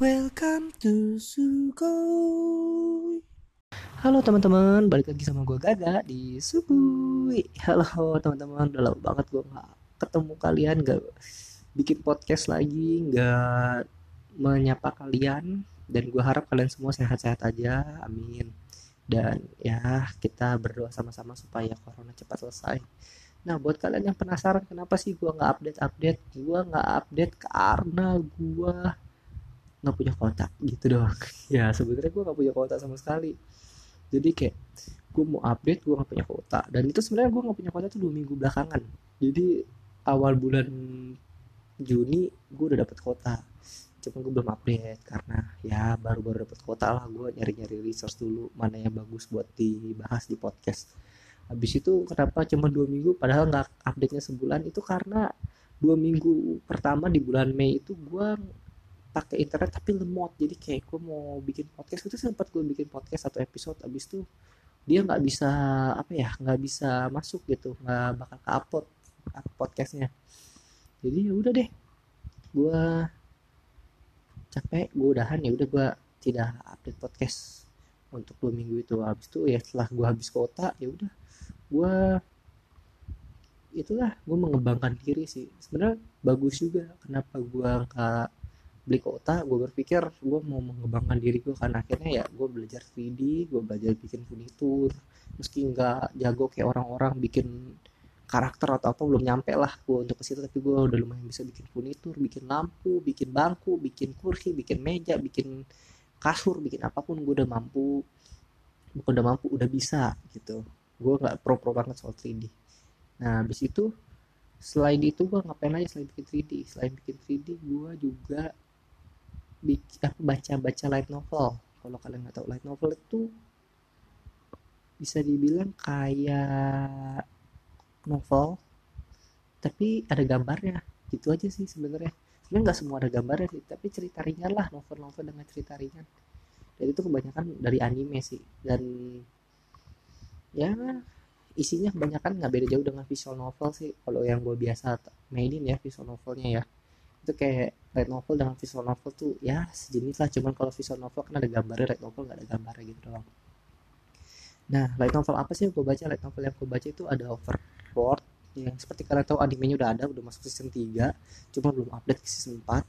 Welcome to Sugoi. Halo teman-teman, balik lagi sama gue Gaga di Sugoi. Halo teman-teman, udah lama banget gue nggak ketemu kalian, nggak bikin podcast lagi, nggak menyapa kalian. Dan gue harap kalian semua sehat-sehat aja, amin. Dan ya kita berdoa sama-sama supaya corona cepat selesai. Nah buat kalian yang penasaran kenapa sih gue nggak update-update, gue nggak update karena gue nggak punya kotak gitu doang. Ya sebenarnya gue nggak punya kotak sama sekali. Jadi kayak gue mau update gue nggak punya kotak dan itu sebenarnya gue nggak punya kotak tuh dua minggu belakangan. Jadi awal bulan Juni gue udah dapet kota. Cuma gue belum update karena ya baru-baru dapet kota lah. Gue nyari-nyari resource dulu mana yang bagus buat dibahas di podcast. Habis itu kenapa cuma dua minggu padahal nggak update nya sebulan? Itu karena dua minggu pertama di bulan Mei itu gue pakai internet tapi lemot. Jadi kayak gue mau bikin podcast itu sempat gue bikin podcast satu episode abis itu dia nggak bisa apa ya nggak bisa masuk gitu nggak bakal ke upload podcastnya. Jadi ya udah deh gue capek gue udahan ya udah gue tidak update podcast untuk dua minggu itu. Habis itu ya setelah gue habis kota ya udah gue itulah gue mengembangkan diri sih. Sebenarnya bagus juga kenapa gue nggak beli kota gue berpikir gue mau mengembangkan diri gue kan. Akhirnya ya gue belajar 3D gue belajar bikin furnitur meski nggak jago kayak orang-orang bikin karakter atau apa belum nyampe lah gue untuk ke situ. Tapi gue udah lumayan bisa bikin furnitur bikin lampu bikin bangku bikin kursi bikin meja bikin kasur bikin apa pun gue udah mampu. Bukan udah mampu udah bisa gitu. Gue nggak pro pro banget soal 3D nah habis itu selain itu gue ngapain aja selain bikin 3D selain bikin 3D gue juga baca-baca light novel. Kalau kalian nggak tahu light novel itu bisa dibilang kayak novel tapi ada gambarnya. Gitu aja sih sebenarnya. Sebenarnya nggak semua ada gambarnya sih tapi cerita ringan lah novel-novel dengan cerita ringan. Dan itu kebanyakan dari anime sih. Dan ya isinya kebanyakan nggak beda jauh dengan visual novel sih. Kalau yang gue biasa mainin ya visual novelnya ya itu kayak light novel dengan visual novel tuh ya sejenis lah. Cuman kalau visual novel kan ada gambarnya light novel nggak ada gambarnya gitu doang. Nah light novel apa sih yang gue baca? Light novel yang gue baca itu ada Overlord yang seperti kalian tahu animenya udah ada udah masuk season 3 cuma belum update ke season 4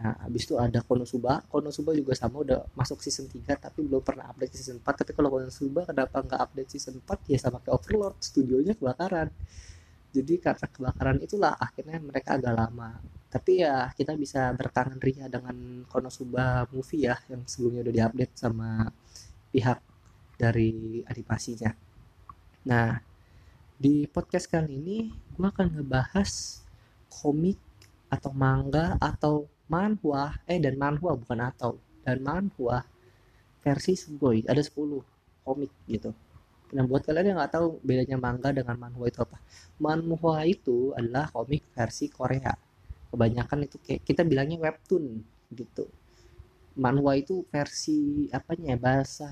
nah habis itu ada Konosuba. Konosuba juga sama udah masuk season 3 tapi belum pernah update ke season 4 tapi kalau Konosuba kenapa nggak update season 4 ya sama kayak Overlord studionya kebakaran jadi karena kebakaran itulah akhirnya mereka agak lama. Tapi ya kita bisa bertangan ria dengan Konosuba movie ya yang sebelumnya udah diupdate sama pihak dari animasinya nah di podcast kali ini gue akan ngebahas komik atau manga atau manhwa. Eh dan manhwa bukan atau. Dan manhwa versi Sugoi. Ada 10 komik gitu Nah buat kalian yang nggak tahu bedanya manga dengan manhwa itu apa? Manhwa itu adalah komik versi Korea. Kebanyakan itu kayak kita bilangnya webtoon gitu. Manhwa itu versi apanya? Ya bahasa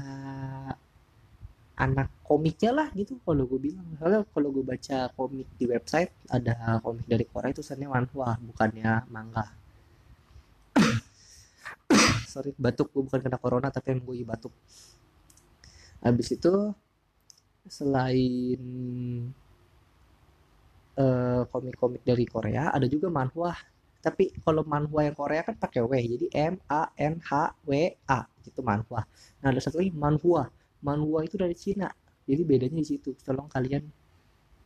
anak komiknya lah gitu. Kalau gue bilang soalnya kalau gue baca komik di website ada komik dari Korea itu sebenarnya manhwa bukannya manga. Sorry batuk. Gue bukan kena corona tapi yang gue batuk. Habis itu selain eh, komik-komik dari Korea ada juga manhwa. Tapi kalau manhwa yang Korea kan pakai W jadi M A N H W A itu manhwa. Nah ada satu lagi manhwa. Manhwa itu dari Cina jadi bedanya di situ. Tolong kalian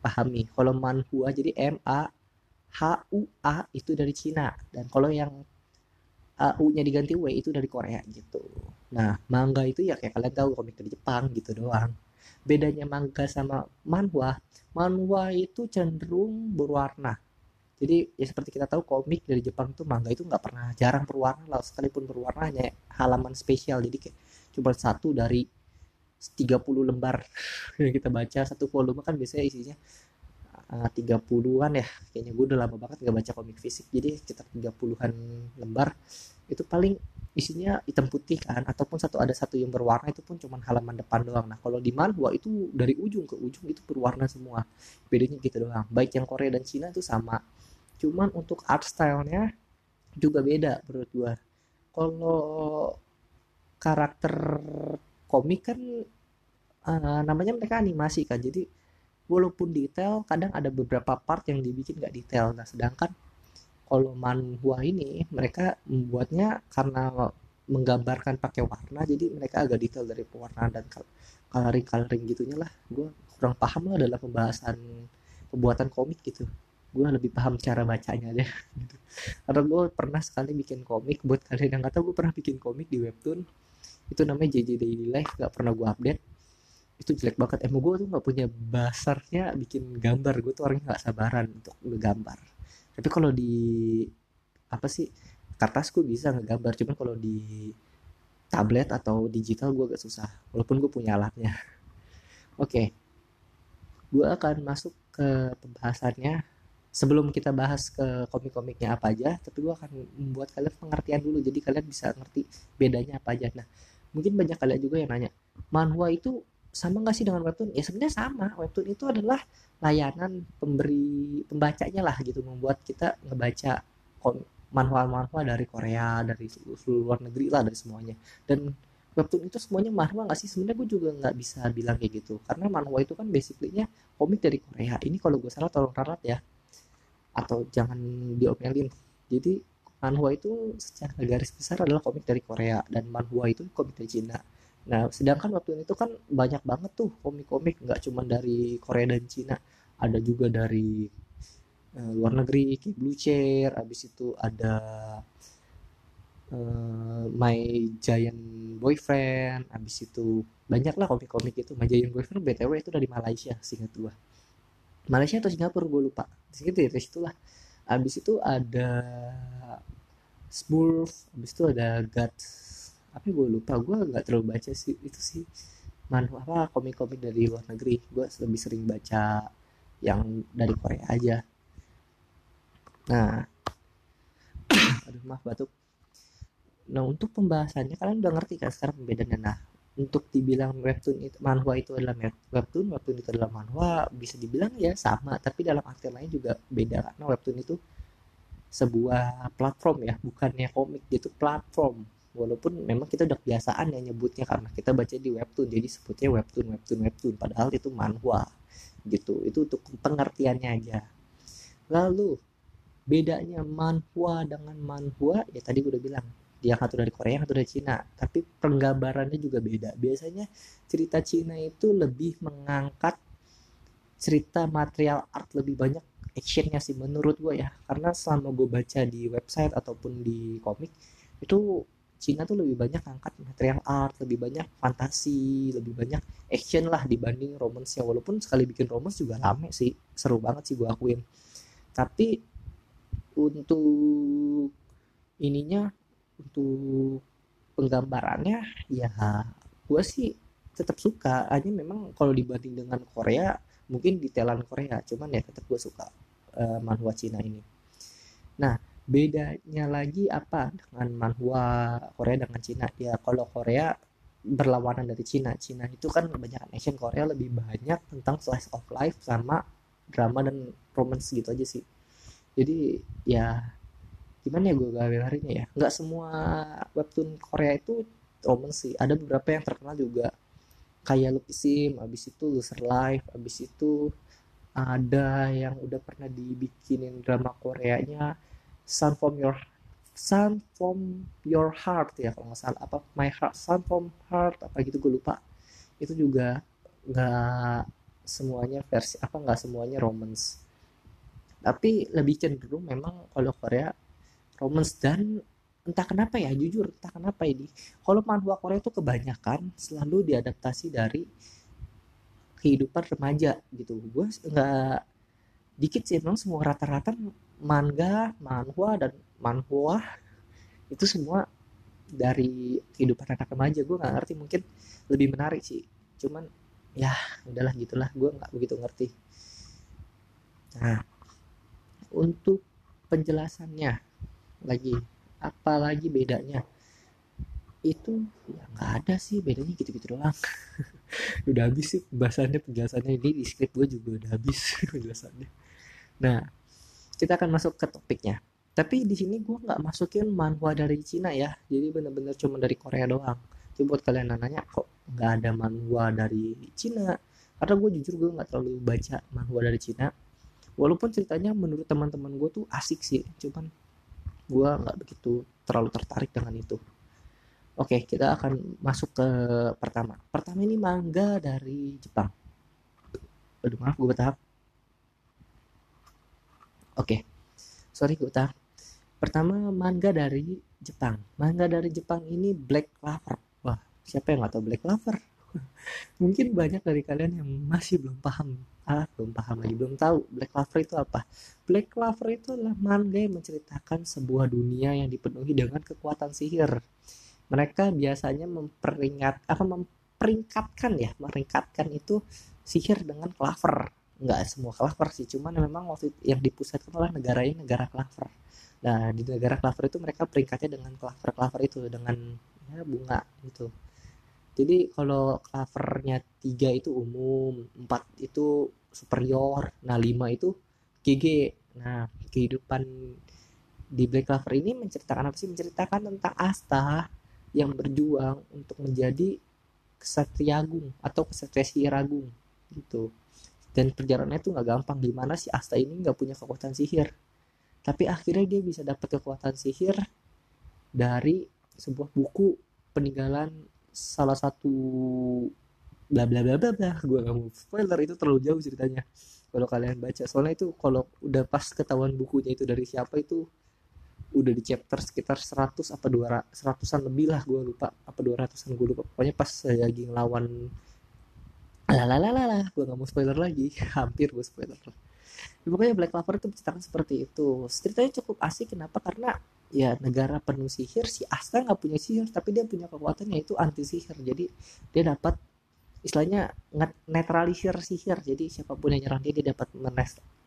pahami kalau manhwa jadi M A H U A itu dari Cina dan kalau yang uh, U nya diganti W itu dari Korea gitu. Nah manga itu ya kayak kalian tahu komik dari Jepang gitu doang bedanya manga sama manhwa manhwa itu cenderung berwarna. Jadi ya seperti kita tahu komik dari Jepang itu manga itu nggak pernah jarang berwarna lah sekalipun berwarna hanya halaman spesial. Jadi kayak cuma satu dari 30 lembar yang kita baca satu volume kan biasanya isinya uh, 30-an ya. Kayaknya gue udah lama banget nggak baca komik fisik. Jadi sekitar 30-an lembar. Itu paling isinya hitam putih kan ataupun satu ada satu yang berwarna itu pun cuma halaman depan doang. Nah kalau di manhwa itu dari ujung ke ujung itu berwarna semua bedanya gitu doang. Baik yang Korea dan Cina itu sama. Cuman untuk art stylenya juga beda menurut gua. Kalau karakter komik kan uh, namanya mereka animasi kan jadi walaupun detail kadang ada beberapa part yang dibikin nggak detail. Nah sedangkan kalau manhwa ini mereka membuatnya karena menggambarkan pakai warna jadi mereka agak detail dari pewarnaan dan coloring coloring gitunya lah. Gue kurang paham lah dalam pembahasan pembuatan komik gitu. Gue lebih paham cara bacanya deh gitu. karena gue pernah sekali bikin komik buat kalian yang nggak tahu gue pernah bikin komik di webtoon. Itu namanya JJ Daily Life gak pernah gue update. Itu jelek banget. Emang gue tuh nggak punya basarnya bikin gambar. Gue tuh orangnya nggak sabaran untuk ngegambar tapi kalau di apa sih kertas gue bisa ngegambar. Cuman kalau di tablet atau digital gue agak susah walaupun gue punya alatnya. Oke. Okay. gue akan masuk ke pembahasannya. Sebelum kita bahas ke komik-komiknya apa aja tapi gue akan membuat kalian pengertian dulu. Jadi kalian bisa ngerti bedanya apa aja. Nah mungkin banyak kalian juga yang nanya manhwa itu sama nggak sih dengan webtoon? Ya sebenarnya sama. Webtoon itu adalah layanan pemberi pembacanya lah gitu membuat kita ngebaca manhwa-manhwa dari Korea dari seluruh luar negeri lah dari semuanya. Dan webtoon itu semuanya manhwa nggak sih? Sebenarnya gue juga nggak bisa bilang kayak gitu. Karena manhwa itu kan basically-nya komik dari Korea. Ini kalau gue salah tolong ralat ya. Atau jangan diomelin. Jadi manhwa itu secara garis besar adalah komik dari Korea. Dan manhwa itu komik dari Cina nah sedangkan waktu itu kan banyak banget tuh komik-komik nggak cuma dari Korea dan Cina. Ada juga dari uh, luar negeri kayak Blue Chair abis itu ada uh, My Giant Boyfriend abis itu banyak lah komik-komik itu. My Giant Boyfriend btw itu dari Malaysia singkat gua. Malaysia atau Singapura gue lupa. Segitu ya dari situlah. Abis itu ada Smurf abis itu ada God apa gue lupa gue nggak terlalu baca sih itu sih manhwa apa komik-komik dari luar negeri gue lebih sering baca yang dari Korea aja Nah, aduh maaf batuk. Nah untuk pembahasannya kalian udah ngerti kan sekarang pembedaannya. Nah untuk dibilang webtoon itu manhwa itu adalah webtoon, webtoon itu adalah manhwa, bisa dibilang ya sama, tapi dalam arti lain juga beda karena webtoon itu sebuah platform ya, bukannya komik gitu platform. Walaupun memang kita udah kebiasaan ya nyebutnya karena kita baca di webtoon, jadi sebutnya webtoon, webtoon, webtoon. Padahal itu manhwa gitu. Itu untuk pengertiannya aja. Lalu bedanya manhwa dengan manhwa ya tadi gue udah bilang dia satu dari Korea satu dari Cina tapi penggambarannya juga beda biasanya cerita Cina itu lebih mengangkat cerita material art lebih banyak actionnya sih menurut gue ya karena selama gue baca di website ataupun di komik itu Cina tuh lebih banyak angkat material art lebih banyak fantasi lebih banyak action lah dibanding romance ya walaupun sekali bikin romance juga rame sih seru banget sih gue akuin. Tapi untuk ininya untuk penggambarannya ya gue sih tetap suka. Hanya memang kalau dibanding dengan Korea mungkin detailan Korea cuman ya tetap gue suka uh, manhwa Cina ini. Nah bedanya lagi apa? Dengan manhwa Korea dengan Cina. Ya kalau Korea berlawanan dari Cina. Cina itu kan kebanyakan action. Korea lebih banyak tentang slice of life sama drama dan romance gitu aja sih. Jadi ya gimana ya gue gambarinnya ya? Nggak semua webtoon Korea itu romance sih. Ada beberapa yang terkenal juga. Kayak Lupisim abis itu Loser Life abis itu ada yang udah pernah dibikinin drama Koreanya Sun from Your Sun from Your Heart ya kalau nggak salah. Apa My Heart Sun from Heart apa gitu gue lupa. Itu juga nggak semuanya versi apa nggak semuanya romance. Tapi lebih cenderung memang kalau Korea romance. Dan entah kenapa ya jujur entah kenapa ini. Kalau manhwa Korea itu kebanyakan selalu diadaptasi dari kehidupan remaja gitu. Gue nggak dikit sih memang semua rata-rata manga manhwa dan manhwa itu semua dari kehidupan anak remaja. Gue nggak ngerti mungkin lebih menarik sih. Cuman ya udahlah gitulah. Gue nggak begitu ngerti. Nah untuk penjelasannya lagi apalagi bedanya? Itu ya nggak ada sih. Bedanya gitu-gitu doang. Udah habis sih bahasannya penjelasannya ini di script gue juga udah habis penjelasannya. Nah kita akan masuk ke topiknya. Tapi di sini gue nggak masukin manhwa dari Cina ya. Jadi bener-bener cuma dari Korea doang. Coba buat kalian nanya kok nggak ada manhwa dari Cina? Karena gue jujur gue nggak terlalu baca manhwa dari Cina. Walaupun ceritanya menurut teman-teman gue tuh asik sih cuman gue nggak begitu terlalu tertarik dengan itu. Oke kita akan masuk ke pertama. Pertama ini manga dari Jepang. Aduh maaf gue bertahap oke sorry gue bertahap Pertama manga dari Jepang. Manga dari Jepang ini Black Clover. Wah, siapa yang nggak tahu Black Clover? Mungkin banyak dari kalian yang masih belum paham. Ah, belum paham lagi, belum tahu Black Clover itu apa. Black Clover itu adalah manga yang menceritakan sebuah dunia yang dipenuhi dengan kekuatan sihir. Mereka biasanya memperingat apa memperingkatkan ya, meringkatkan itu sihir dengan clover. Enggak semua clover sih, cuman memang waktu yang dipusatkan adalah negaranya negara clover Nah, di negara Clover itu mereka peringkatnya dengan Clover-Clover itu dengan ya bunga gitu. Jadi kalau Clovernya tiga itu umum, empat itu superior, nah lima itu GG. Nah, kehidupan di Black Clover ini menceritakan apa sih? Menceritakan tentang Asta yang berjuang untuk menjadi kesatria agung atau kesatria sihir agung gitu. Dan perjalanannya itu nggak gampang. Gimana sih Asta ini nggak punya kekuatan sihir? tapi akhirnya dia bisa dapat kekuatan sihir dari sebuah buku peninggalan salah satu bla bla bla bla bla gue gak mau spoiler itu terlalu jauh ceritanya kalau kalian baca soalnya itu kalau udah pas ketahuan bukunya itu dari siapa itu udah di chapter sekitar 100 apa 200 seratusan lebih lah gue lupa apa 200an gue lupa pokoknya pas lagi ngelawan lah gue gak mau spoiler lagi. Hampir gue spoiler. Lah ya, pokoknya Black Clover itu menceritakan seperti itu. Ceritanya cukup asik. Kenapa? Karena ya negara penuh sihir. Si Asta nggak punya sihir tapi dia punya kekuatan yaitu anti sihir jadi dia dapat istilahnya netralisir sihir. Jadi siapa pun yang nyerang dia dia dapat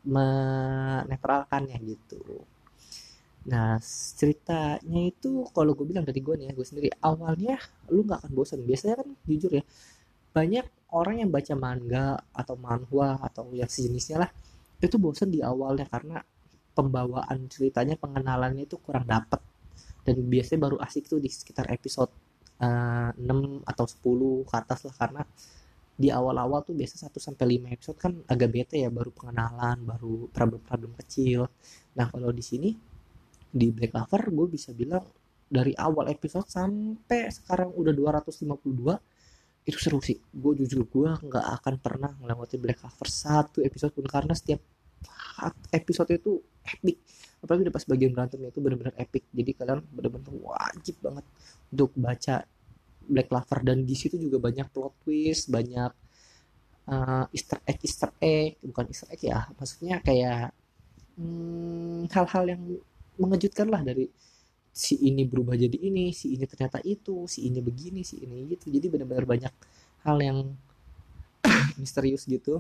menetralkannya gitu. Nah ceritanya itu kalau gue bilang dari gue nih ya gue sendiri awalnya lu nggak akan bosan. Biasanya kan jujur ya banyak orang yang baca manga atau manhwa atau yang sejenisnya lah itu bosen di awalnya karena pembawaan ceritanya pengenalannya itu kurang dapet dan biasanya baru asik tuh di sekitar episode uh, eh, 6 atau 10 ke atas lah karena di awal-awal tuh biasa 1 sampai 5 episode kan agak bete ya baru pengenalan, baru problem-problem kecil. Nah, kalau di sini di Black Clover gue bisa bilang dari awal episode sampai sekarang udah 252 itu seru sih. Gue jujur gue nggak akan pernah ngelewatin Black Clover satu episode pun karena setiap episode itu epic. Apalagi udah pas bagian berantemnya itu benar-benar epic. Jadi kalian benar-benar wajib banget untuk baca Black Clover. Dan di situ juga banyak plot twist banyak uh, Easter egg Easter egg. Bukan Easter egg ya maksudnya kayak hmm, hal-hal hmm, yang mengejutkan lah dari si ini berubah jadi ini si ini ternyata itu si ini begini si ini gitu. Jadi benar-benar banyak hal yang misterius gitu.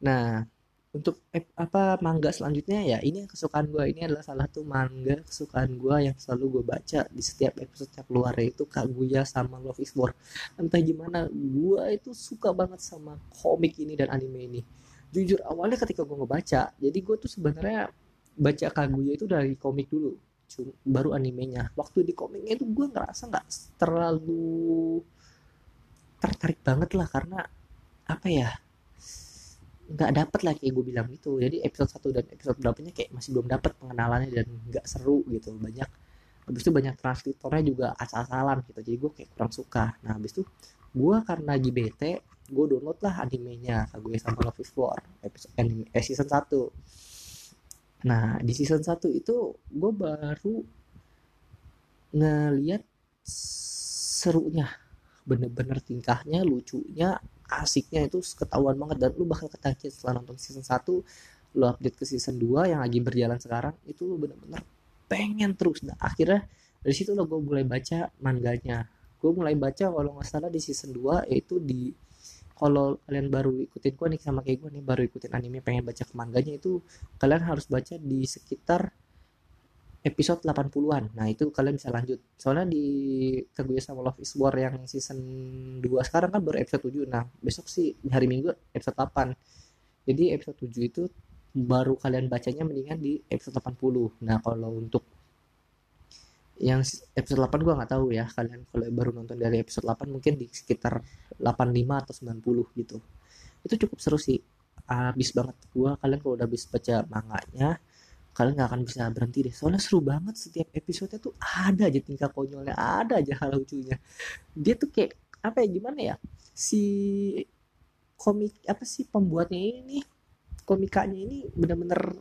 Nah untuk eh, apa manga selanjutnya? Ya ini kesukaan gue ini adalah salah satu manga kesukaan gue yang selalu gue baca di setiap episode yang keluar yaitu Kaguya sama Love is War. Entah gimana gue itu suka banget sama komik ini dan anime ini. Jujur awalnya ketika gue ngebaca jadi gue tuh sebenarnya baca Kaguya itu dari komik dulu baru animenya. Waktu di komiknya itu gue ngerasa nggak terlalu tertarik banget lah karena apa ya nggak dapet lah kayak gue bilang gitu. Jadi episode 1 dan episode berapanya kayak masih belum dapet pengenalannya dan nggak seru gitu. Banyak habis itu banyak translatornya juga asal-asalan gitu. Jadi gue kayak kurang suka. Nah habis itu gue karena bete gue download lah animenya gue sama Love is War episode anime eh, season 1 nah di season 1 itu gue baru ngeliat serunya. Bener-bener tingkahnya lucunya asiknya itu ketahuan banget. Dan lu bakal ketagihan setelah nonton season 1 lu update ke season 2 yang lagi berjalan sekarang itu lu bener-bener pengen terus. Nah akhirnya dari situ lo gue mulai baca manganya. Gue mulai baca kalau nggak salah di season 2 yaitu di kalau kalian baru ikutin gue nih sama kayak gue nih baru ikutin anime pengen baca manganya itu kalian harus baca di sekitar episode 80-an. Nah, itu kalian bisa lanjut. Soalnya di Kaguya sama Love is War yang season 2 sekarang kan baru episode 7. Nah, besok sih hari Minggu episode 8. Jadi episode 7 itu baru kalian bacanya mendingan di episode 80 nah kalau untuk yang episode 8 gue nggak tahu ya. Kalian kalau baru nonton dari episode 8 mungkin di sekitar 85 atau 90 gitu. Itu cukup seru sih. Habis banget gue kalian kalau udah habis baca manganya kalian nggak akan bisa berhenti deh. Soalnya seru banget setiap episode tuh ada aja tingkah konyolnya ada aja hal lucunya. Dia tuh kayak apa ya gimana ya? Si komik apa sih pembuatnya ini? Komikanya ini bener-bener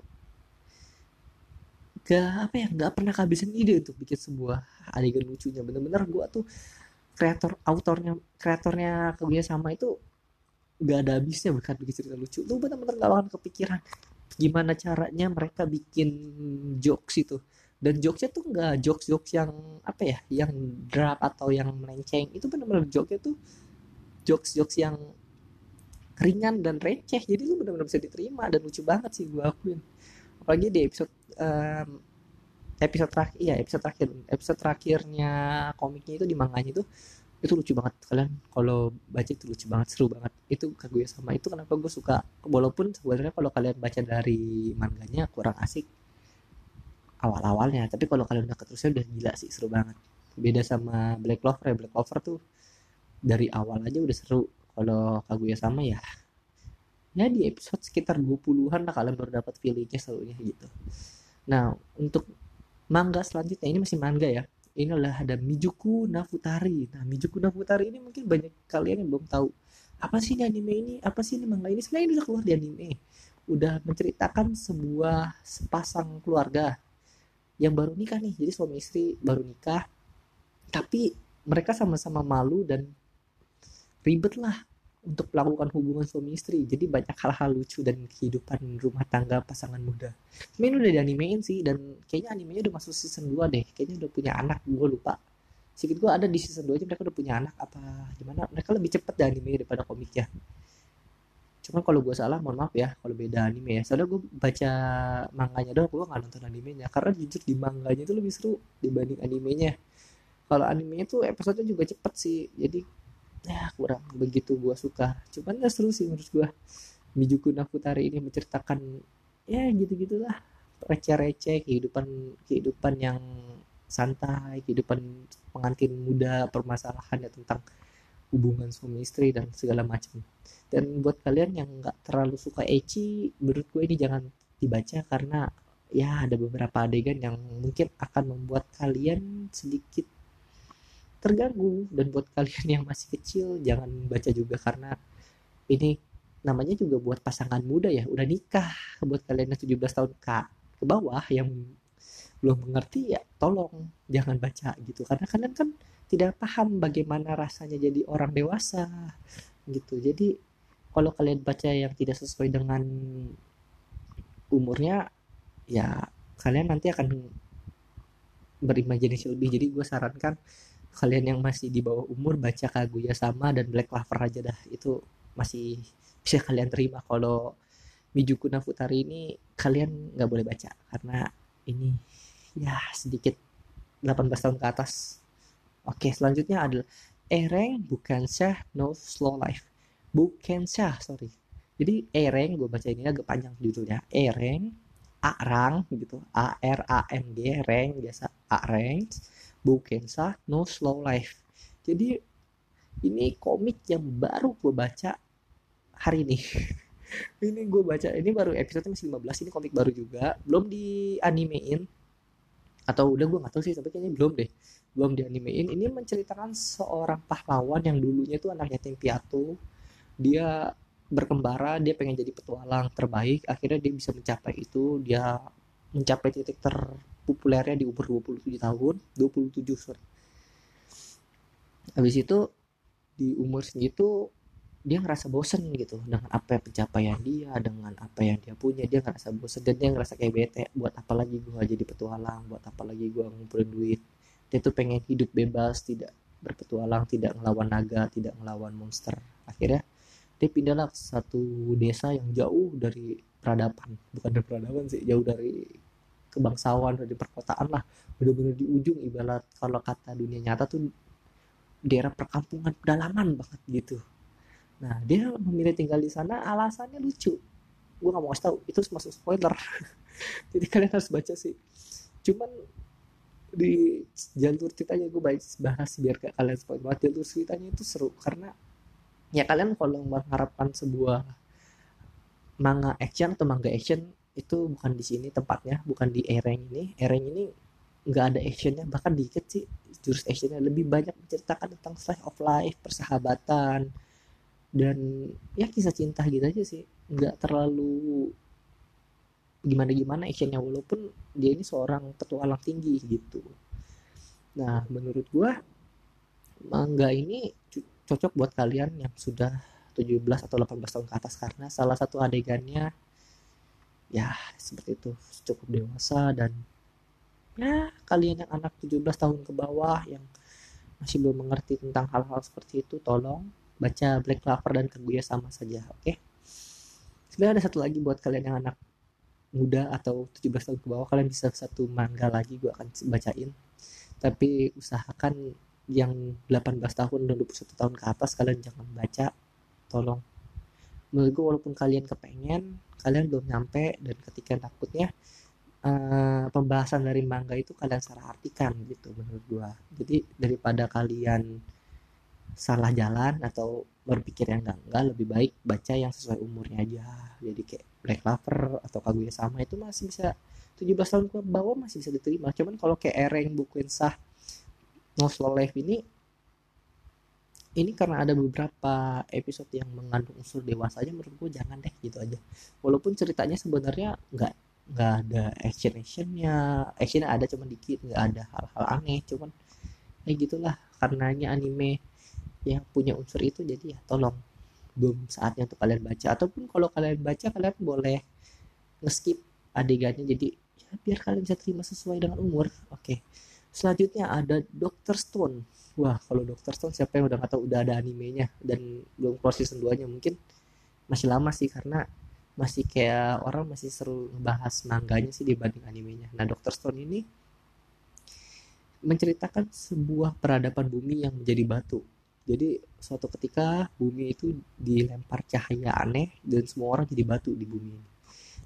gak apa ya nggak pernah kehabisan ide untuk bikin sebuah adegan lucunya. Bener-bener gue tuh kreator autornya kreatornya Kaguya sama itu gak ada habisnya berkat bikin cerita lucu. Lu bener-bener gak akan kepikiran gimana caranya mereka bikin jokes itu. Dan jokesnya tuh nggak jokes jokes yang apa ya yang drop atau yang melenceng. Itu bener-bener jokesnya tuh jokes jokes yang ringan dan receh. Jadi lu bener-bener bisa diterima dan lucu banget sih gue akuin apalagi di episode um, episode terakhir iya episode terakhir. Episode terakhirnya komiknya itu di manganya itu itu lucu banget. Kalian kalau baca itu lucu banget seru banget. Itu gue sama itu kenapa gue suka. Walaupun sebenarnya kalau kalian baca dari manganya kurang asik awal-awalnya. Tapi kalau kalian udah keterusnya udah gila sih seru banget. Beda sama Black Clover ya. Black Clover tuh dari awal aja udah seru. Kalau Kaguya sama ya ya di episode sekitar 20-an lah kalian baru dapat feelingnya serunya gitu nah untuk manga selanjutnya ini masih manga ya ini adalah ada Mijuku Nafutari. Nah, Mijuku Nafutari ini mungkin banyak kalian yang belum tahu. Apa sih ini anime ini? Apa sih ini manga ini? Sebenarnya ini udah keluar di anime. Udah menceritakan sebuah sepasang keluarga yang baru nikah nih. Jadi suami istri baru nikah. Tapi mereka sama-sama malu dan ribet lah untuk melakukan hubungan suami istri. Jadi banyak hal-hal lucu dan kehidupan rumah tangga pasangan muda. Ini udah dianimein sih dan kayaknya animenya udah masuk season 2 deh. Kayaknya udah punya anak gue lupa. Sedikit gue ada di season 2 aja mereka udah punya anak. Apa gimana? Mereka lebih cepet deh animenya daripada komiknya cuman kalau gue salah mohon maaf ya kalau beda anime ya. Soalnya gue baca manganya doang gue gak nonton animenya. Karena jujur di manganya itu lebih seru dibanding animenya. Kalau animenya tuh episodenya juga cepet sih. Jadi ya kurang begitu gue suka. Cuman gak seru sih menurut gue Mijuku Nafutari ini menceritakan ya gitu gitulah receh-receh kehidupan kehidupan yang santai kehidupan pengantin muda permasalahan ya tentang hubungan suami istri dan segala macam. Dan buat kalian yang nggak terlalu suka ecchi menurut gue ini jangan dibaca karena ya ada beberapa adegan yang mungkin akan membuat kalian sedikit terganggu. Dan buat kalian yang masih kecil jangan baca juga karena ini namanya juga buat pasangan muda ya. Udah nikah buat kalian yang 17 tahun ke ke bawah yang belum mengerti ya tolong jangan baca gitu. Karena kalian kan tidak paham bagaimana rasanya jadi orang dewasa gitu. Jadi kalau kalian baca yang tidak sesuai dengan umurnya ya kalian nanti akan berimajinasi lebih. Jadi gue sarankan kalian yang masih di bawah umur baca Kaguya sama dan Black Clover aja dah. Itu masih bisa kalian terima. Kalau Mijuku Nafutari ini kalian nggak boleh baca karena ini ya sedikit 18 tahun ke atas. Oke selanjutnya adalah Ereng bukan Syah No Slow Life. Bukan Syah sorry. Jadi Ereng gue baca ini agak panjang judulnya. Ereng Arang gitu. A R A N G Reng biasa Areng Bukensa No Slow Life. Jadi ini komik yang baru gue baca hari ini. ini gue baca ini baru episode masih 15 ini komik baru juga. Belum di animein atau udah gue nggak tahu sih tapi kayaknya belum deh. Belum di animein ini menceritakan seorang pahlawan yang dulunya itu anak yatim piatu. Dia berkembara dia pengen jadi petualang terbaik. Akhirnya dia bisa mencapai itu. Dia mencapai titik ter populernya di umur 27 tahun 27 sorry. Habis itu di umur segitu dia ngerasa bosen gitu dengan apa yang pencapaian dia dengan apa yang dia punya. Dia ngerasa bosen dan dia ngerasa kayak bete. Buat apa lagi gue jadi petualang? Buat apa lagi gue ngumpulin duit? Dia tuh pengen hidup bebas tidak berpetualang tidak ngelawan naga tidak ngelawan monster. Akhirnya dia pindahlah ke satu desa yang jauh dari peradaban. Bukan dari peradaban sih jauh dari kebangsawan di perkotaan lah. Bener-bener di ujung ibarat kalau kata dunia nyata tuh daerah perkampungan pedalaman banget gitu. Nah dia memilih tinggal di sana alasannya lucu. Gue nggak mau kasih tahu itu masuk spoiler. Jadi kalian harus baca sih. Cuman di jalur ceritanya gue bahas biar kalian spoiler banget. Jalur ceritanya itu seru karena ya kalian kalau mengharapkan sebuah manga action atau manga action itu bukan di sini tempatnya bukan di Ereng ini. Ereng ini nggak ada actionnya bahkan dikit sih jurus actionnya. Lebih banyak menceritakan tentang slice of life persahabatan dan ya kisah cinta gitu aja sih. Nggak terlalu gimana gimana actionnya walaupun dia ini seorang petualang tinggi gitu. Nah menurut gua manga ini cocok buat kalian yang sudah 17 atau 18 tahun ke atas karena salah satu adegannya ya seperti itu. Cukup dewasa dan ya kalian yang anak 17 tahun ke bawah yang masih belum mengerti tentang hal-hal seperti itu tolong baca Black Clover dan Kaguya sama saja oke? Okay? sebenarnya ada satu lagi buat kalian yang anak muda atau 17 tahun ke bawah kalian bisa satu manga lagi gue akan bacain. Tapi usahakan yang 18 tahun dan 21 tahun ke atas kalian jangan baca tolong menurut gue walaupun kalian kepengen kalian belum nyampe dan ketika takutnya uh, pembahasan dari manga itu kalian salah artikan gitu menurut gue jadi daripada kalian salah jalan atau berpikir yang enggak enggak lebih baik baca yang sesuai umurnya aja. Jadi kayak Black Lover atau Kaguya sama itu masih bisa 17 tahun ke bawah masih bisa diterima. Cuman kalau kayak Ereng buku sah No Slow Life ini ini karena ada beberapa episode yang mengandung unsur dewasa aja menurut gue jangan deh gitu aja. Walaupun ceritanya sebenarnya nggak nggak ada action actionnya actionnya ada cuman dikit nggak ada hal-hal aneh cuman ya gitulah. Karenanya anime yang punya unsur itu jadi ya tolong belum saatnya untuk kalian baca. Ataupun kalau kalian baca kalian boleh ngeskip adegannya. Jadi ya biar kalian bisa terima sesuai dengan umur. Oke. Selanjutnya ada Doctor Stone wah kalau Doctor Stone siapa yang udah nggak tahu udah ada animenya dan belum keluar season 2 nya mungkin masih lama sih karena masih kayak orang masih seru bahas manganya sih dibanding animenya nah Doctor Stone ini menceritakan sebuah peradaban bumi yang menjadi batu jadi suatu ketika bumi itu dilempar cahaya aneh dan semua orang jadi batu di bumi ini.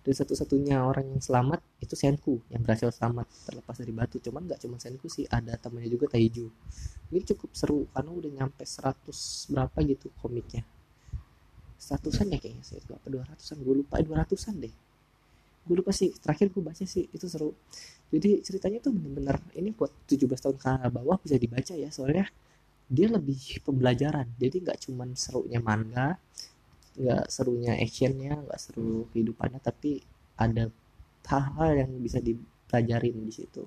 Dan satu-satunya orang yang selamat itu Senku yang berhasil selamat terlepas dari batu. Cuman nggak cuma Senku sih, ada temannya juga Taiju. Ini cukup seru karena udah nyampe 100 berapa gitu komiknya. Seratusan ya kayaknya sih, berapa 200-an, gue lupa 200-an deh. Gue lupa sih, terakhir gue baca sih, itu seru. Jadi ceritanya tuh bener-bener, ini buat 17 tahun ke bawah bisa dibaca ya, soalnya dia lebih pembelajaran jadi nggak cuman serunya manga nggak serunya actionnya nggak seru kehidupannya tapi ada hal-hal yang bisa dipelajarin di situ.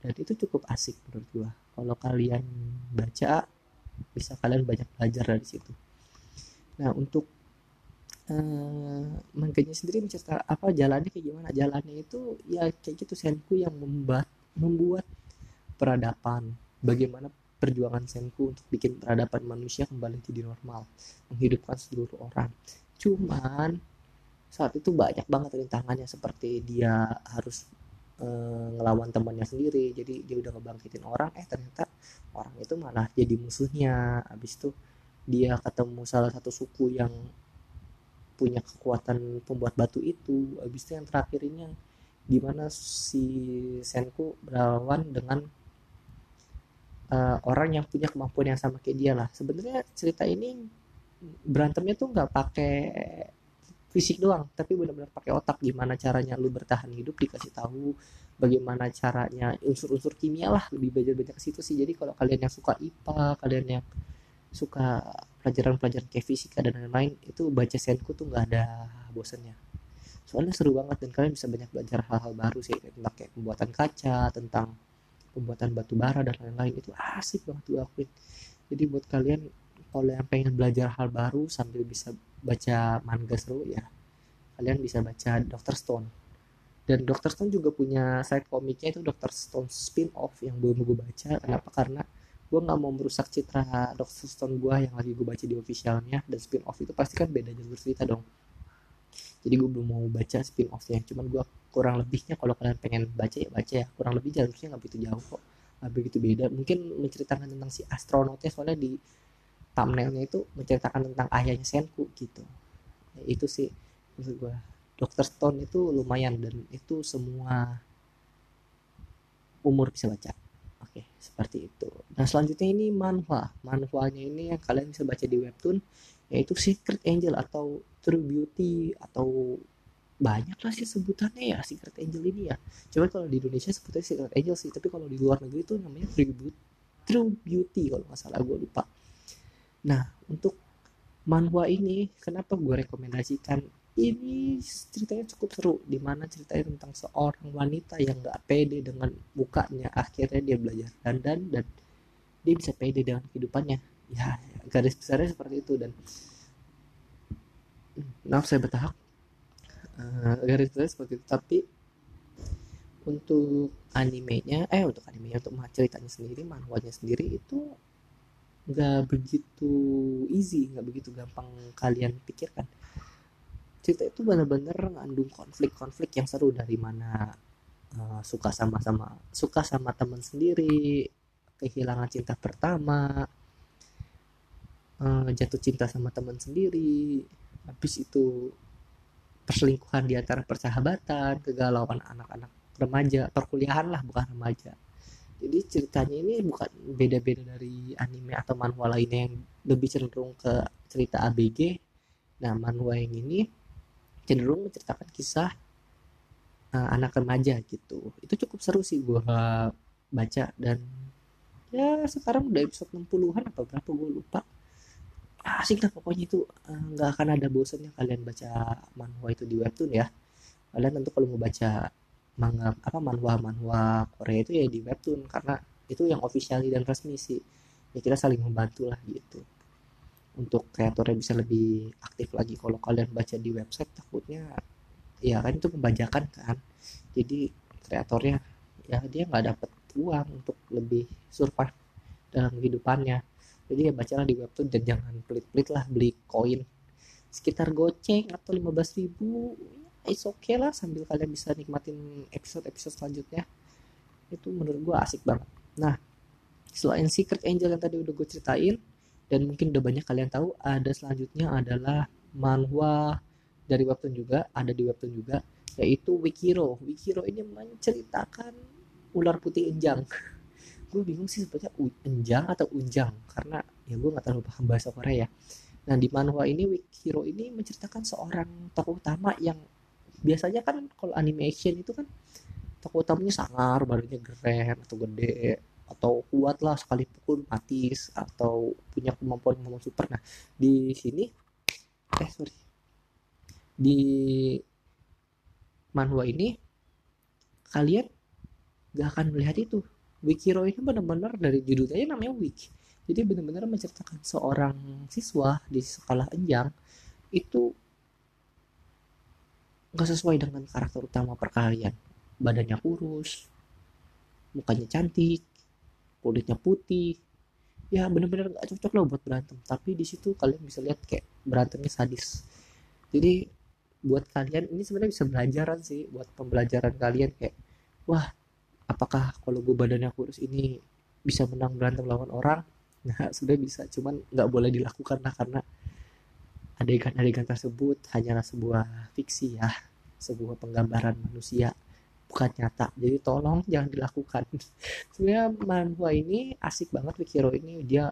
Dan itu cukup asik menurut gua. Kalau kalian baca bisa kalian banyak belajar dari situ. Nah untuk uh, manganya sendiri mencerita apa jalannya kayak gimana? Jalannya itu ya kayak gitu senku yang membuat membuat peradaban. Bagaimana perjuangan Senku untuk bikin peradaban manusia kembali jadi normal, menghidupkan seluruh orang. Cuman saat itu banyak banget rintangannya seperti dia harus e, ngelawan temannya sendiri, jadi dia udah ngebangkitin orang, eh ternyata orang itu malah jadi musuhnya. Habis itu dia ketemu salah satu suku yang punya kekuatan pembuat batu itu. Habis itu yang terakhir ini yang gimana si Senku berlawan dengan uh, orang yang punya kemampuan yang sama kayak dia lah. Sebenarnya cerita ini berantemnya tuh nggak pakai fisik doang tapi benar-benar pakai otak. Gimana caranya lu bertahan hidup dikasih tahu bagaimana caranya unsur-unsur kimia lah lebih banyak banyak ke situ sih. Jadi kalau kalian yang suka IPA kalian yang suka pelajaran-pelajaran kayak fisika dan lain-lain itu baca senku tuh nggak ada bosannya. Soalnya seru banget dan kalian bisa banyak belajar hal-hal baru sih tentang kayak pembuatan kaca tentang pembuatan batu bara dan lain-lain. Itu asik banget gue akuin. Jadi buat kalian kalau yang pengen belajar hal baru sambil bisa baca manga seru ya kalian bisa baca Doctor Stone. Dan Doctor Stone juga punya side komiknya itu Doctor Stone spin off yang belum gue baca. Kenapa? Karena gue nggak mau merusak citra Doctor Stone gue yang lagi gue baca di officialnya dan spin off itu pasti kan beda jalur cerita dong jadi gue belum mau baca spin offnya cuman gue kurang lebihnya kalau kalian pengen baca ya baca ya. Kurang lebih jalurnya nggak begitu jauh kok. Nggak begitu beda. Mungkin menceritakan tentang si astronotnya soalnya di thumbnailnya itu menceritakan tentang ayahnya Senku gitu. Ya, itu sih maksud gue Dr. Stone itu lumayan dan itu semua umur bisa baca. Oke seperti itu. Nah selanjutnya ini manhwa. Manhwanya ini yang kalian bisa baca di webtoon yaitu Secret Angel atau True Beauty atau banyak lah sih sebutannya ya Secret Angel ini ya. Coba kalau di Indonesia sebutnya Secret Angel sih tapi kalau di luar negeri itu namanya True Beauty, True Beauty kalau nggak salah gue lupa. Nah untuk manhwa ini kenapa gue rekomendasikan? Ini ceritanya cukup seru di mana ceritanya tentang seorang wanita yang gak pede dengan mukanya. Akhirnya dia belajar dandan dan dia bisa pede dengan kehidupannya. Ya garis besarnya seperti itu dan maaf saya bertahap uh, garis besar seperti itu. Tapi untuk animenya eh untuk animenya untuk ceritanya sendiri manhwanya sendiri itu nggak begitu easy nggak begitu gampang kalian pikirkan. Cerita itu benar-benar ngandung konflik-konflik yang seru dari mana uh, suka sama-sama suka sama teman sendiri kehilangan cinta pertama uh, jatuh cinta sama teman sendiri habis itu perselingkuhan di antara persahabatan kegalauan anak-anak remaja perkuliahan lah bukan remaja. Jadi ceritanya ini bukan beda-beda dari anime atau manhwa lainnya yang lebih cenderung ke cerita ABG nah manhwa yang ini cenderung menceritakan kisah uh, anak remaja gitu. Itu cukup seru sih gue baca dan ya sekarang udah episode 60-an apa berapa gue lupa asik lah pokoknya itu. Eh, nggak uh, akan ada bosannya kalian baca manhwa itu di webtoon ya. Kalian tentu kalau mau baca manga apa manhwa manhwa Korea itu ya di webtoon. Karena itu yang official dan resmi sih. Ya kita saling membantu lah gitu. Untuk kreatornya bisa lebih aktif lagi. Kalau kalian baca di website takutnya ya kan itu pembajakan kan. Jadi kreatornya ya dia nggak dapat uang untuk lebih survive dalam kehidupannya jadi ya bacalah di webtoon dan jangan pelit-pelit lah beli koin sekitar goceng atau 15 ribu. It's okay lah sambil kalian bisa nikmatin episode-episode selanjutnya. Itu menurut gue asik banget. Nah selain Secret Angel yang tadi udah gue ceritain dan mungkin udah banyak kalian tahu ada selanjutnya adalah manhwa dari webtoon juga ada di webtoon juga yaitu Wikiro. Wikiro ini menceritakan ular putih enjang gue bingung sih sebetulnya enjang atau unjang. Karena ya gue nggak terlalu paham bahasa Korea. Ya nah di manhwa ini Wikiro ini menceritakan seorang tokoh utama yang biasanya kan kalau animation itu kan tokoh utamanya sangar badannya keren atau gede atau kuat lah sekali pukul mati atau punya kemampuan kemampuan super. Nah di sini eh sorry. Di manhwa ini kalian gak akan melihat itu Wikiro ini benar-benar dari judulnya namanya Wik jadi benar-benar menceritakan seorang siswa di sekolah Enjang itu nggak sesuai dengan karakter utama perkalian badannya kurus mukanya cantik kulitnya putih. Ya bener-bener gak cocok loh buat berantem. Tapi di situ kalian bisa lihat kayak berantemnya sadis. Jadi buat kalian ini sebenarnya bisa belajaran sih buat pembelajaran kalian kayak wah apakah kalau gue badannya kurus ini bisa menang berantem lawan orang? Nah sudah bisa cuman nggak boleh dilakukan lah karena adegan-adegan tersebut hanyalah sebuah fiksi ya sebuah penggambaran manusia bukan nyata. Jadi tolong jangan dilakukan. Sebenarnya manhwa ini asik banget Wikiro ini. Dia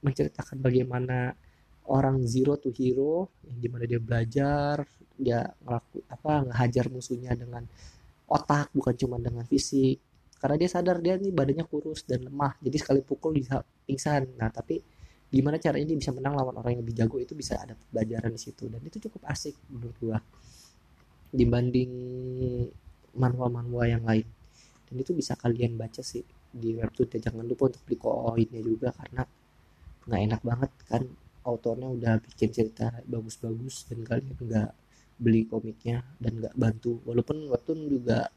menceritakan bagaimana orang zero to hero yang di mana dia belajar dia ngelaku apa ngehajar musuhnya dengan otak bukan cuma dengan fisik karena dia sadar dia nih badannya kurus dan lemah jadi sekali pukul bisa pingsan. Nah tapi gimana caranya dia bisa menang lawan orang yang lebih jago itu bisa ada pelajaran di situ. Dan itu cukup asik menurut gua dibanding manhwa-manhwa yang lain. Dan itu bisa kalian baca sih di webtoon dan jangan lupa untuk beli koinnya juga karena nggak enak banget kan autornya udah bikin cerita bagus-bagus dan kalian nggak beli komiknya dan nggak bantu. Walaupun webtoon juga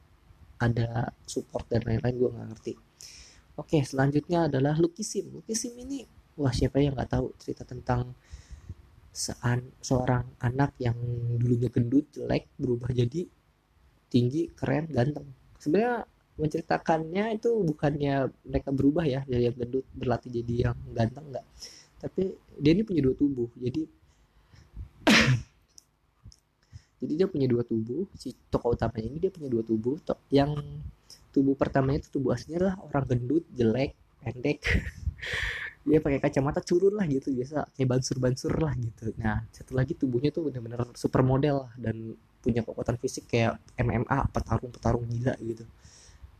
ada support dan lain-lain gue nggak ngerti. Oke selanjutnya adalah Lukisim. Lukisim ini wah siapa yang nggak tahu cerita tentang sean, seorang anak yang dulunya gendut jelek berubah jadi tinggi keren ganteng. Sebenarnya menceritakannya itu bukannya mereka berubah ya dari yang gendut berlatih jadi yang ganteng enggak tapi dia ini punya dua tubuh jadi jadi dia punya dua tubuh si tokoh utamanya ini dia punya dua tubuh to yang tubuh pertamanya itu tubuh aslinya lah orang gendut jelek pendek. Dia pakai kacamata curun lah gitu biasa kayak bansur-bansur lah gitu. Nah satu lagi tubuhnya tuh bener-bener super model lah dan punya kekuatan fisik kayak MMA petarung-petarung gila gitu.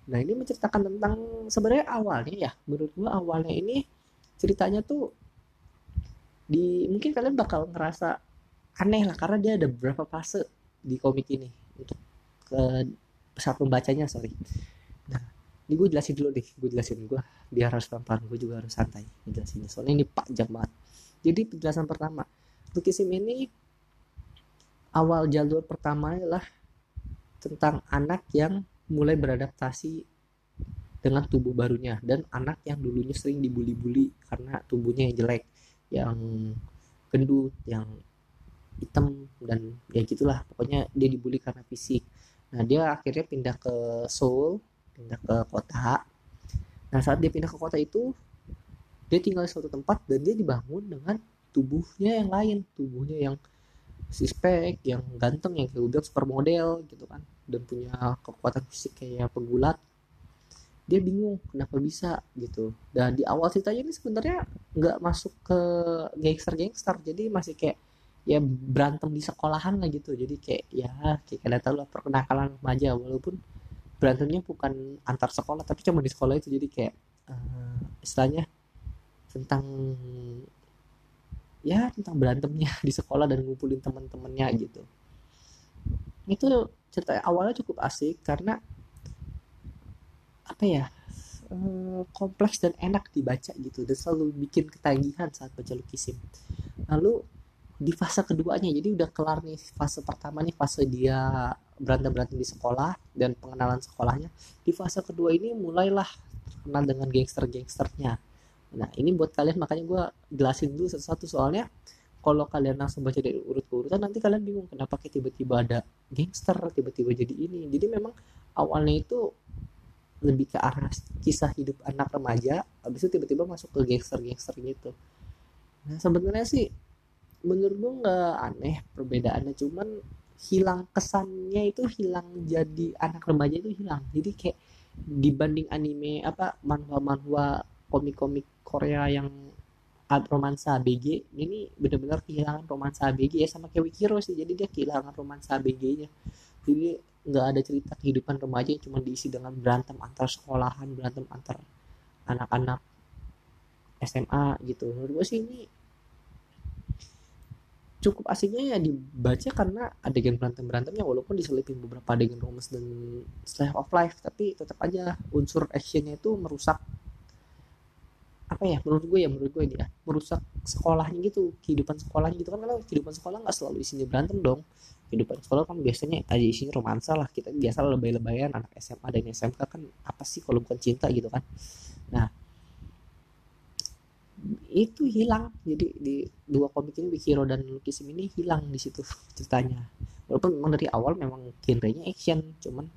Nah ini menceritakan tentang sebenarnya awalnya ya menurut gua awalnya ini ceritanya tuh di mungkin kalian bakal ngerasa aneh lah karena dia ada beberapa fase di komik ini. Untuk ke saat membacanya sorry. Nah ini gue jelasin dulu deh gue jelasin. Gue biar harus pelan gue juga harus santai jelasinnya soalnya ini panjang banget. Jadi penjelasan pertama. Lukisim ini awal jalur pertama adalah tentang anak yang mulai beradaptasi dengan tubuh barunya. Dan anak yang dulunya sering dibully-bully karena tubuhnya yang jelek yang gendut yang hitam dan ya gitulah. Pokoknya dia dibully karena fisik. Nah dia akhirnya pindah ke Seoul pindah ke kota. Nah saat dia pindah ke kota itu dia tinggal di suatu tempat dan dia dibangun dengan tubuhnya yang lain. Tubuhnya yang sispek yang ganteng yang kayak udah supermodel gitu kan. Dan punya kekuatan fisik kayak pegulat. Dia bingung kenapa bisa gitu. Dan di awal ceritanya ini sebenarnya nggak masuk ke gangster-gangster. Jadi masih kayak ya berantem di sekolahan lah gitu. Jadi kayak ya kayak kalian tahu lah perkenakalan remaja. Walaupun berantemnya bukan antar sekolah tapi cuma di sekolah itu. Jadi kayak uh, istilahnya tentang ya tentang berantemnya di sekolah dan ngumpulin teman-temannya gitu. Itu cerita awalnya cukup asik karena apa ya uh, kompleks dan enak dibaca gitu. Dan selalu bikin ketagihan saat baca lukisim lalu di fase keduanya. Jadi udah kelar nih fase pertama nih fase dia berantem berantem di sekolah dan pengenalan sekolahnya. Di fase kedua ini mulailah kenal dengan gangster gangsternya nah ini buat kalian makanya gue jelasin dulu satu-satu. Soalnya kalau kalian langsung baca dari urut ke urutan nanti kalian bingung kenapa kayak tiba-tiba ada gangster tiba-tiba jadi ini. Jadi memang awalnya itu lebih ke arah kisah hidup anak remaja habis itu tiba-tiba masuk ke gangster-gangster gitu. Nah sebenarnya sih menurut gue nggak aneh perbedaannya. Cuman hilang kesannya itu hilang jadi anak remaja itu hilang. Jadi kayak dibanding anime apa manhwa-manhwa komik-komik Korea yang romansa ABG ini benar-benar kehilangan romansa ABG ya sama kayak Wikiro sih. Jadi dia kehilangan romansa ABG-nya jadi nggak ada cerita kehidupan remaja yang cuma diisi dengan berantem antar sekolahan berantem antar anak-anak SMA gitu. Menurut gue sih ini cukup asiknya ya dibaca karena adegan berantem berantemnya walaupun diselipin beberapa adegan romance dan slice of life tapi tetap aja unsur actionnya itu merusak apa ya menurut gue ya menurut gue ini ya merusak sekolahnya gitu kehidupan sekolahnya gitu kan kalau kehidupan sekolah nggak selalu isinya berantem dong. Kehidupan sekolah kan biasanya tadi isinya romansa lah kita biasa lebay-lebayan anak SMA dan SMK kan apa sih kalau bukan cinta gitu kan. Nah itu hilang. Jadi di dua komik ini Wikiro dan Lukisim ini hilang di situ ceritanya. Walaupun memang dari awal memang genrenya action cuman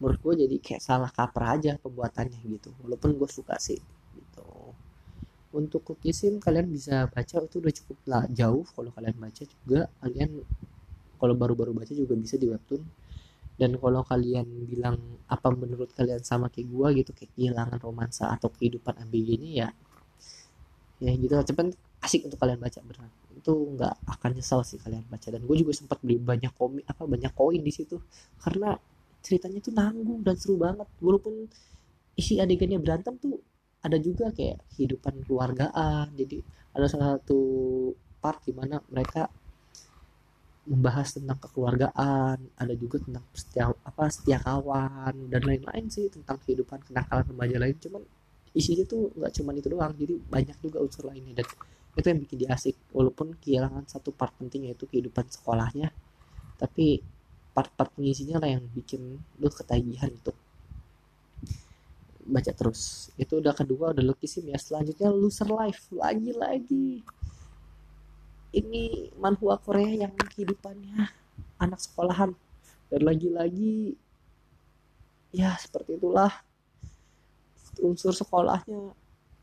menurut gue jadi kayak salah kaprah aja pembuatannya gitu. Walaupun gue suka sih gitu. Untuk Lukisim kalian bisa baca itu udah cukup lah jauh kalau kalian baca juga. Kalian kalau baru-baru baca juga bisa di webtoon. Dan kalau kalian bilang apa menurut kalian sama kayak gue gitu kayak kehilangan romansa atau kehidupan ABG-nya ya ya gitu cepat asik untuk kalian baca benar itu nggak akan nyesal sih kalian baca. Dan gue juga sempat beli banyak komik apa banyak koin di situ. Karena ceritanya tuh nanggung dan seru banget. Walaupun isi adegannya berantem tuh ada juga kayak kehidupan keluargaan. Jadi ada salah satu part di mana mereka membahas tentang kekeluargaan ada juga tentang setia apa setia kawan dan lain-lain sih tentang kehidupan kenakalan remaja lain. Cuman isinya tuh nggak cuma itu doang jadi banyak juga unsur lainnya. Dan itu yang bikin dia asik walaupun kehilangan satu part penting yaitu kehidupan sekolahnya. Tapi part-part pengisinya lah yang bikin lu ketagihan untuk baca terus. Itu udah kedua udah lukisim ya. Selanjutnya loser life lagi-lagi ini manhwa Korea yang kehidupannya anak sekolahan. Dan lagi-lagi ya seperti itulah unsur sekolahnya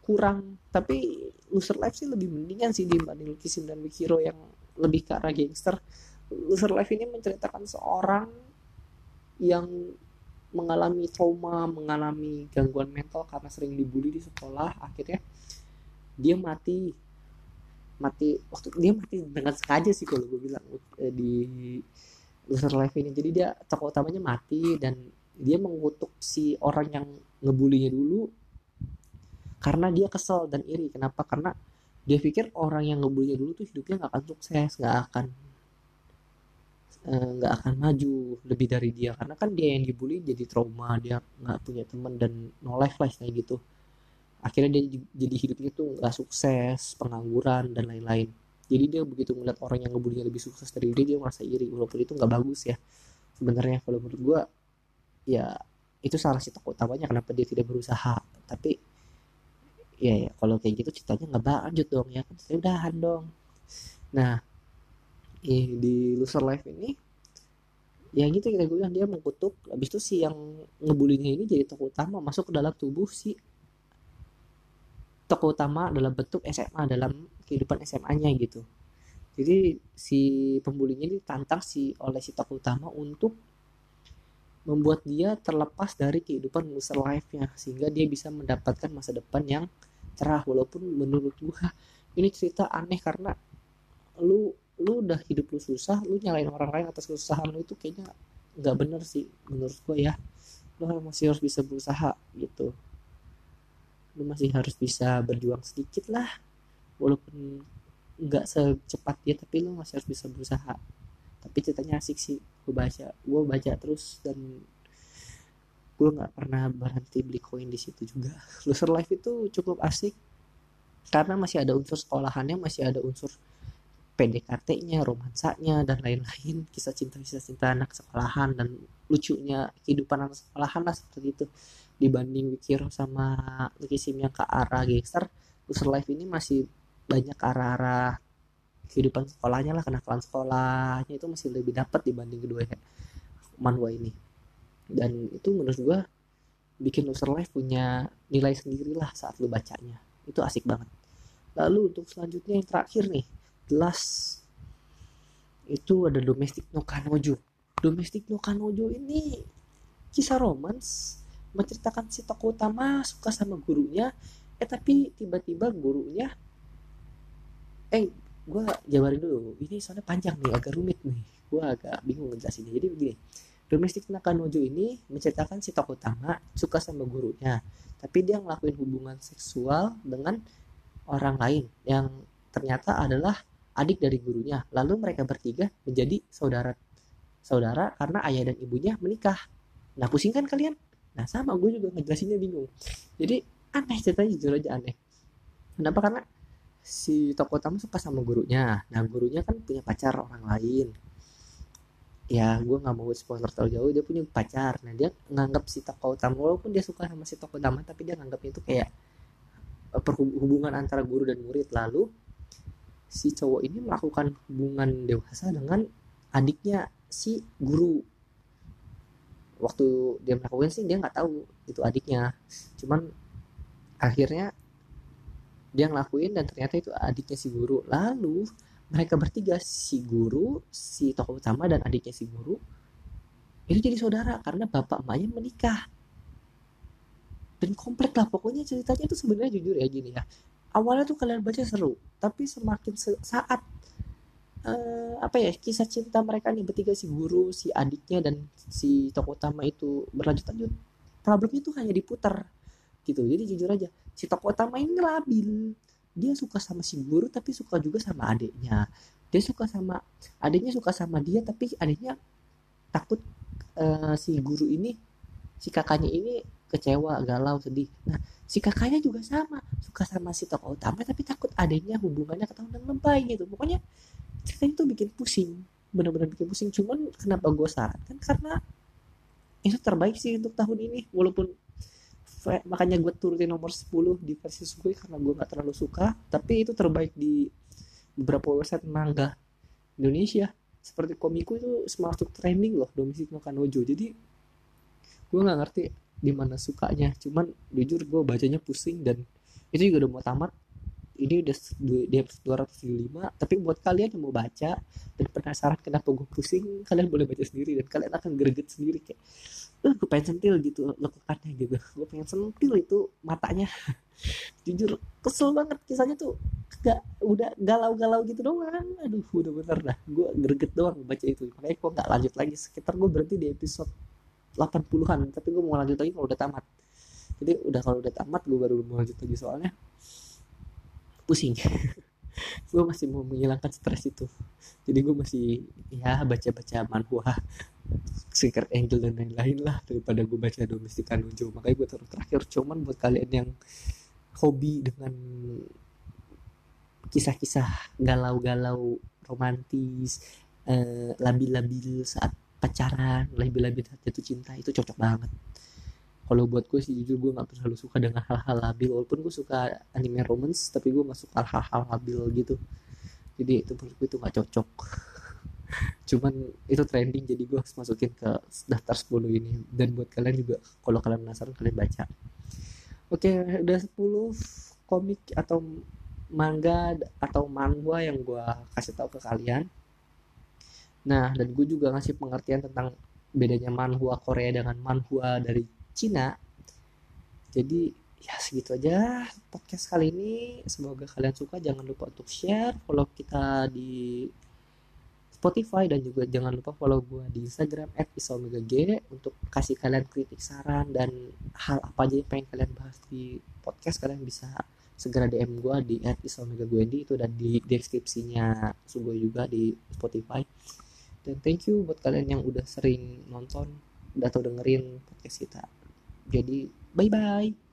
kurang. Tapi loser life sih lebih mendingan sih dibanding Lukisim dan Wikiro yang lebih ke arah gangster. Loser Life ini menceritakan seorang yang mengalami trauma, mengalami gangguan mental karena sering dibully di sekolah, akhirnya dia mati. Mati waktu dia mati dengan sengaja sih kalau gue bilang eh, di loser life ini. Jadi dia tokoh utamanya mati dan dia mengutuk si orang yang ngebulinya dulu karena dia kesel dan iri. Kenapa? Karena dia pikir orang yang ngebulinya dulu tuh hidupnya nggak akan sukses nggak akan eh, nggak akan maju lebih dari dia. Karena kan dia yang dibully jadi trauma dia nggak punya teman dan no life life kayak gitu. Akhirnya dia jadi hidupnya tuh nggak sukses pengangguran dan lain-lain. Jadi dia begitu melihat orang yang ngebulinya lebih sukses dari dia dia merasa iri walaupun itu nggak bagus ya sebenarnya. Kalau menurut gue ya itu salah si tokoh utamanya kenapa dia tidak berusaha. Tapi ya, ya kalau kayak gitu ceritanya nggak lanjut dong ya. Kan dong. Nah eh, di loser life ini ya gitu kita bilang dia mengkutuk habis itu si yang ngebulinya ini jadi tokoh utama masuk ke dalam tubuh si tokoh utama dalam bentuk SMA dalam kehidupan SMA-nya gitu. Jadi si pembulinya ini tantang si oleh si tokoh utama untuk membuat dia terlepas dari kehidupan loser life-nya sehingga dia bisa mendapatkan masa depan yang cerah walaupun menurut gua ini cerita aneh karena lu lu udah hidup lu susah lu nyalain orang lain atas kesusahan lu itu kayaknya nggak bener sih menurut gua ya. Lu masih harus bisa berusaha gitu. Lu masih harus bisa berjuang sedikit lah walaupun nggak secepat dia tapi lu masih harus bisa berusaha tapi ceritanya asik sih. Gue baca gue baca terus dan gue nggak pernah berhenti beli koin di situ juga. Loser life itu cukup asik karena masih ada unsur sekolahannya masih ada unsur PDKT-nya, romansanya dan lain-lain, kisah cinta kisah cinta anak sekolahan dan lucunya kehidupan anak sekolahan lah seperti itu. Dibanding Wikir sama Lucky Sim yang ke arah gangster Loser Life ini masih banyak arah-arah kehidupan sekolahnya lah kenakalan sekolahnya itu masih lebih dapat dibanding kedua ya, manhwa ini. Dan itu menurut gua bikin Loser Life punya nilai sendiri lah saat lu bacanya. Itu asik banget. Lalu untuk selanjutnya yang terakhir nih jelas itu ada domestik no kanojo. Domestik no kanojo ini kisah romans menceritakan si tokoh utama suka sama gurunya eh tapi tiba-tiba gurunya eh gue jabarin dulu ini soalnya panjang nih agak rumit nih. Gue agak bingung ngejelasinnya. Jadi begini domestik Nakanojo ini menceritakan si tokoh utama suka sama gurunya tapi dia ngelakuin hubungan seksual dengan orang lain yang ternyata adalah adik dari gurunya. Lalu mereka bertiga menjadi saudara saudara karena ayah dan ibunya menikah. Nah pusing kan kalian? Nah sama gue juga ngejelasinnya bingung. Jadi aneh ceritanya jujur aja aneh. Kenapa? Karena si tokoh utama suka sama gurunya. Nah gurunya kan punya pacar orang lain. Ya gue nggak mau spoiler terlalu jauh dia punya pacar. Nah dia nganggap si tokoh utama walaupun dia suka sama si tokoh utama tapi dia nganggap itu kayak eh, perhubungan antara guru dan murid. Lalu si cowok ini melakukan hubungan dewasa dengan adiknya si guru. Waktu dia melakukan sih dia nggak tahu itu adiknya. Cuman akhirnya dia ngelakuin dan ternyata itu adiknya si guru. Lalu mereka bertiga si guru si tokoh utama dan adiknya si guru itu jadi saudara karena bapak emaknya menikah. Dan komplek lah pokoknya ceritanya itu sebenarnya jujur ya gini ya. Awalnya tuh kalian baca seru tapi semakin saat uh, apa ya kisah cinta mereka nih bertiga si guru si adiknya dan si tokoh utama itu berlanjut-lanjut problemnya tuh hanya diputar gitu. Jadi jujur aja si tokoh utama ini labil. Dia suka sama si guru tapi suka juga sama adiknya. Dia suka sama adiknya suka sama dia tapi adiknya takut uh, si guru ini si kakaknya ini kecewa galau sedih. Nah si kakaknya juga sama suka sama si tokoh utama tapi takut adiknya hubungannya ketahuan lebay gitu. Pokoknya cerita itu bikin pusing benar-benar bikin pusing. Cuman kenapa gue sarankan? Karena itu terbaik sih untuk tahun ini walaupun makanya gue turutin nomor 10 di versi gue karena gue nggak terlalu suka. Tapi itu terbaik di beberapa website manga Indonesia. Seperti komiku itu masuk trending loh domestik no kanojo jadi gue nggak ngerti di mana sukanya. Cuman jujur gue bacanya pusing dan itu juga udah mau tamat. Ini udah di episode 205 tapi buat kalian yang mau baca dan penasaran kenapa gue pusing kalian boleh baca sendiri dan kalian akan greget sendiri kayak eh gue pengen sentil gitu lekukannya gitu. Gue pengen sentil itu matanya. Jujur kesel banget. Kisahnya tuh gak udah galau-galau gitu doang. Aduh udah bener dah. Gue greget doang baca itu. Makanya gue gak lanjut lagi. Sekitar gue berhenti di episode 80-an tapi gue mau lanjut lagi kalau udah tamat. Jadi udah kalau udah tamat gue baru mau lanjut lagi soalnya. Pusing gue masih mau menghilangkan stres itu. Jadi gue masih ya baca-baca manhwa Secret Angel dan lain-lain lah daripada gue baca domestik Kanunjo makanya gue taruh terakhir cuman buat kalian yang hobi dengan kisah-kisah galau-galau romantis eh, labil-labil saat pacaran labil-labil saat jatuh cinta itu cocok banget kalau buat gue sih jujur gue nggak terlalu suka dengan hal-hal labil. Walaupun gue suka anime romance tapi gue nggak suka hal-hal labil gitu. Jadi itu menurut gue itu nggak cocok. Cuman itu trending jadi gue harus masukin ke daftar 10 ini. Dan buat kalian juga kalau kalian penasaran kalian baca. Oke udah 10 komik atau manga atau manhwa yang gue kasih tahu ke kalian. Nah dan gue juga ngasih pengertian tentang bedanya manhwa Korea dengan manhwa dari Cina. Jadi ya segitu aja podcast kali ini. Semoga kalian suka. Jangan lupa untuk share follow kita di Spotify dan juga jangan lupa follow gue di Instagram @isomegag untuk kasih kalian kritik saran dan hal apa aja yang pengen kalian bahas di podcast kalian bisa segera DM gue di @isomegagwendi itu dan di deskripsinya Sugoi juga di Spotify. Dan thank you buat kalian yang udah sering nonton atau dengerin podcast kita jadi bye bye